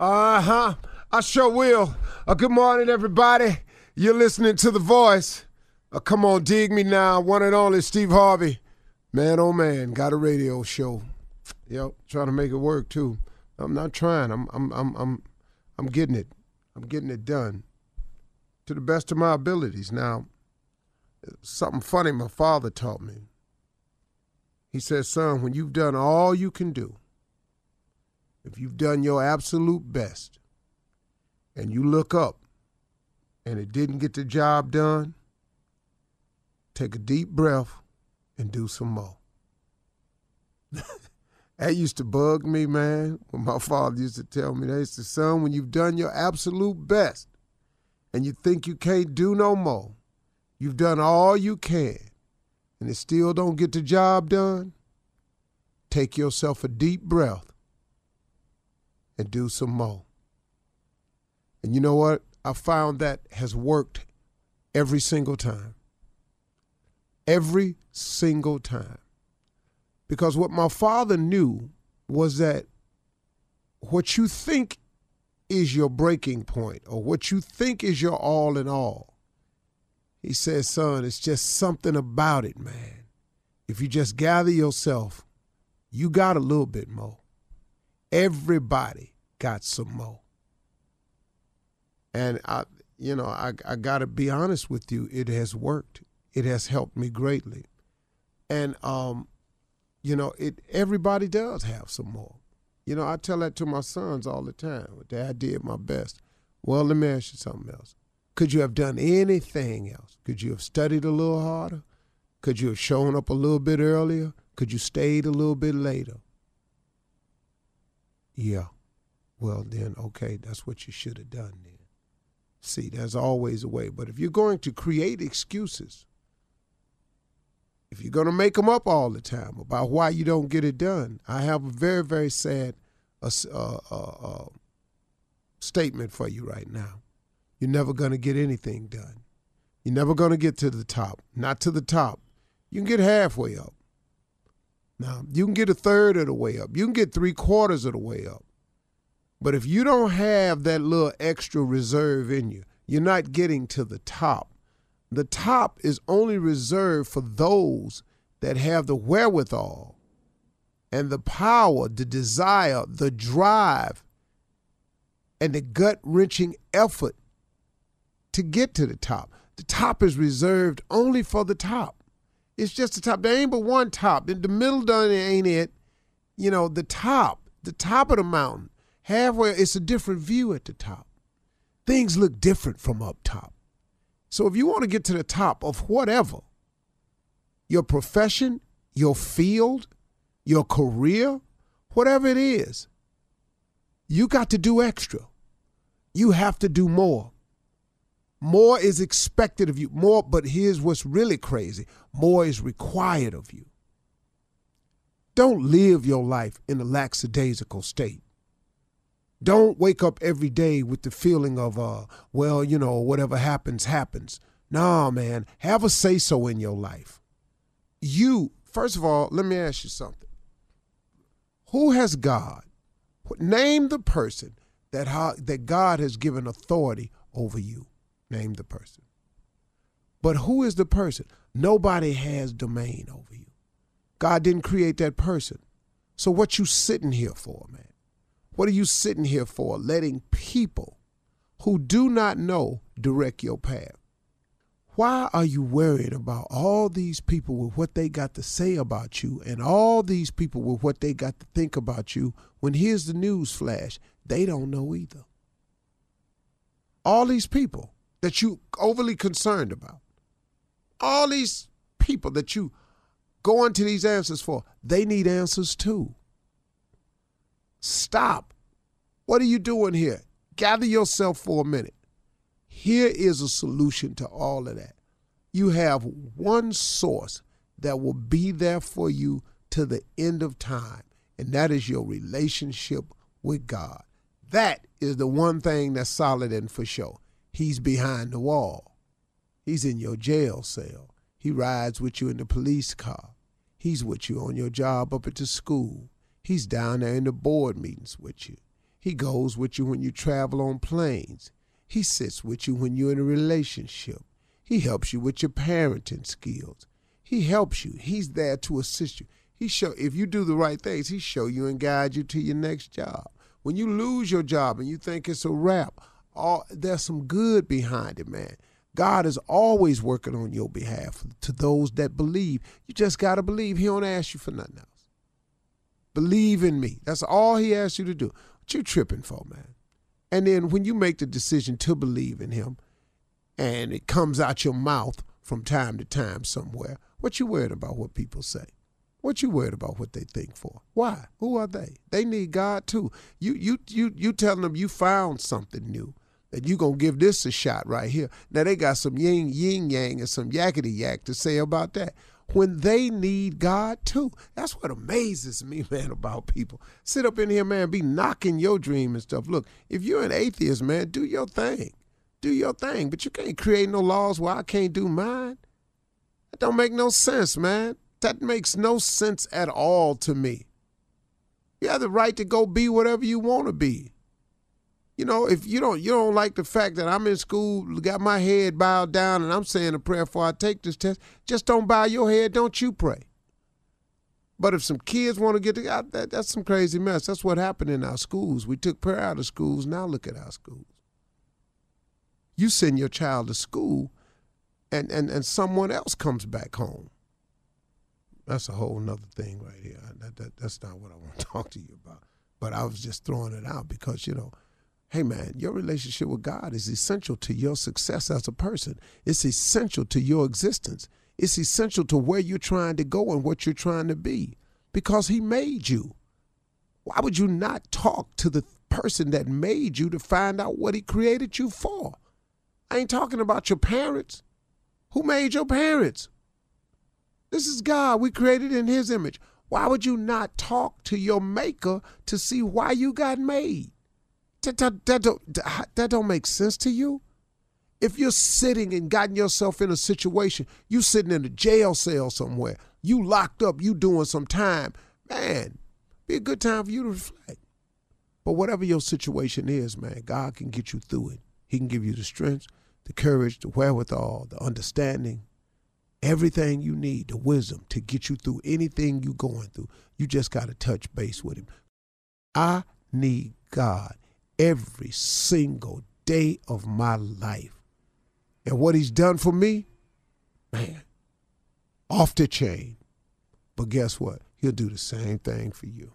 Uh huh. I sure will. Uh, good morning, everybody. You're listening to The Voice. Uh, come on, dig me now. One and only Steve Harvey. Man, oh man, got a radio show. Yep, trying to make it work too. I'm not trying. I'm, I'm, I'm, I'm, I'm getting it. I'm getting it done to the best of my abilities. Now, something funny my father taught me. He says, son, when you've done all you can do, if you've done your absolute best, and you look up and it didn't get the job done, take a deep breath and do some more. that used to bug me, man, when my father used to tell me that. He said, son, when you've done your absolute best and you think you can't do no more, you've done all you can, and it still don't get the job done, take yourself a deep breath and do some more. And you know what? I found that has worked every single time. Every single time. Because what my father knew was that what you think is your breaking point or what you think is your all in all, he says, son, it's just something about it, man. If you just gather yourself, you got a little bit more. Everybody got some more. And I, you know, I, I got to be honest with you, it has worked. It has helped me greatly. And, um, you know, it everybody does have some more. You know, I tell that to my sons all the time. Dad, I did my best. Well, let me ask you something else. Could you have done anything else? Could you have studied a little harder? Could you have shown up a little bit earlier? Could you stayed a little bit later? Yeah. Well, then, okay, that's what you should have done then. See, there's always a way. But if you're going to create excuses, if you're going to make them up all the time about why you don't get it done, I have a very, very sad uh, uh, uh, statement for you right now. You're never going to get anything done. You're never going to get to the top. Not to the top. You can get halfway up. Now, you can get a third of the way up. You can get three quarters of the way up. But if you don't have that little extra reserve in you, you're not getting to the top. The top is only reserved for those that have the wherewithal and the power, the desire, the drive, and the gut wrenching effort to get to the top. The top is reserved only for the top. It's just the top. There ain't but one top. The middle done ain't it. You know, the top, the top of the mountain. Halfway, it's a different view at the top. Things look different from up top. So if you want to get to the top of whatever, your profession, your field, your career, whatever it is, you got to do extra. You have to do more. More is expected of you. More, but here's what's really crazy more is required of you. Don't live your life in a lackadaisical state. Don't wake up every day with the feeling of, uh, well, you know, whatever happens, happens. Nah, man, have a say so in your life. You, first of all, let me ask you something. Who has God? Name the person that, that God has given authority over you. Name the person. But who is the person? Nobody has domain over you. God didn't create that person. So what you sitting here for, man? What are you sitting here for? Letting people who do not know direct your path. Why are you worried about all these people with what they got to say about you and all these people with what they got to think about you when here's the news flash? They don't know either. All these people that you overly concerned about. All these people that you go into these answers for, they need answers too. Stop. What are you doing here? Gather yourself for a minute. Here is a solution to all of that. You have one source that will be there for you to the end of time, and that is your relationship with God. That is the one thing that's solid and for sure. He's behind the wall. He's in your jail cell. He rides with you in the police car. He's with you on your job up at the school. He's down there in the board meetings with you. He goes with you when you travel on planes. He sits with you when you're in a relationship. He helps you with your parenting skills. He helps you. He's there to assist you. He show if you do the right things, he show you and guide you to your next job. When you lose your job and you think it's a wrap, all there's some good behind it, man. God is always working on your behalf to those that believe. You just got to believe. He don't ask you for nothing else. Believe in me. That's all he asks you to do. What you tripping for, man? And then when you make the decision to believe in him and it comes out your mouth from time to time somewhere, what you worried about what people say? What you worried about what they think for? Why? Who are they? They need God too. You you you you telling them you found something new that you gonna give this a shot right here. Now they got some yin yin yang and some yakety yak to say about that. When they need God too. That's what amazes me, man, about people. Sit up in here, man, be knocking your dream and stuff. Look, if you're an atheist, man, do your thing. Do your thing. But you can't create no laws where I can't do mine. That don't make no sense, man. That makes no sense at all to me. You have the right to go be whatever you want to be you know, if you don't you don't like the fact that I'm in school, got my head bowed down, and I'm saying a prayer before I take this test, just don't bow your head. Don't you pray. But if some kids want to get together, that, that's some crazy mess. That's what happened in our schools. We took prayer out of schools. Now look at our schools. You send your child to school, and and and someone else comes back home. That's a whole nother thing right here. That, that, that's not what I want to talk to you about. But I was just throwing it out because you know hey man, your relationship with God is essential to your success as a person. It's essential to your existence. It's essential to where you're trying to go and what you're trying to be because He made you. Why would you not talk to the person that made you to find out what He created you for? I ain't talking about your parents. Who made your parents? This is God. We created in His image. Why would you not talk to your maker to see why you got made? That, that, that, don't, that don't make sense to you? If you're sitting and gotten yourself in a situation, you sitting in a jail cell somewhere, you locked up, you doing some time, man, be a good time for you to reflect. But whatever your situation is, man, God can get you through it. He can give you the strength, the courage, the wherewithal, the understanding, everything you need, the wisdom to get you through anything you're going through. You just got to touch base with Him. I need God every single day of my life. And what he's done for me, man, off the chain. But guess what? He'll do the same thing for you.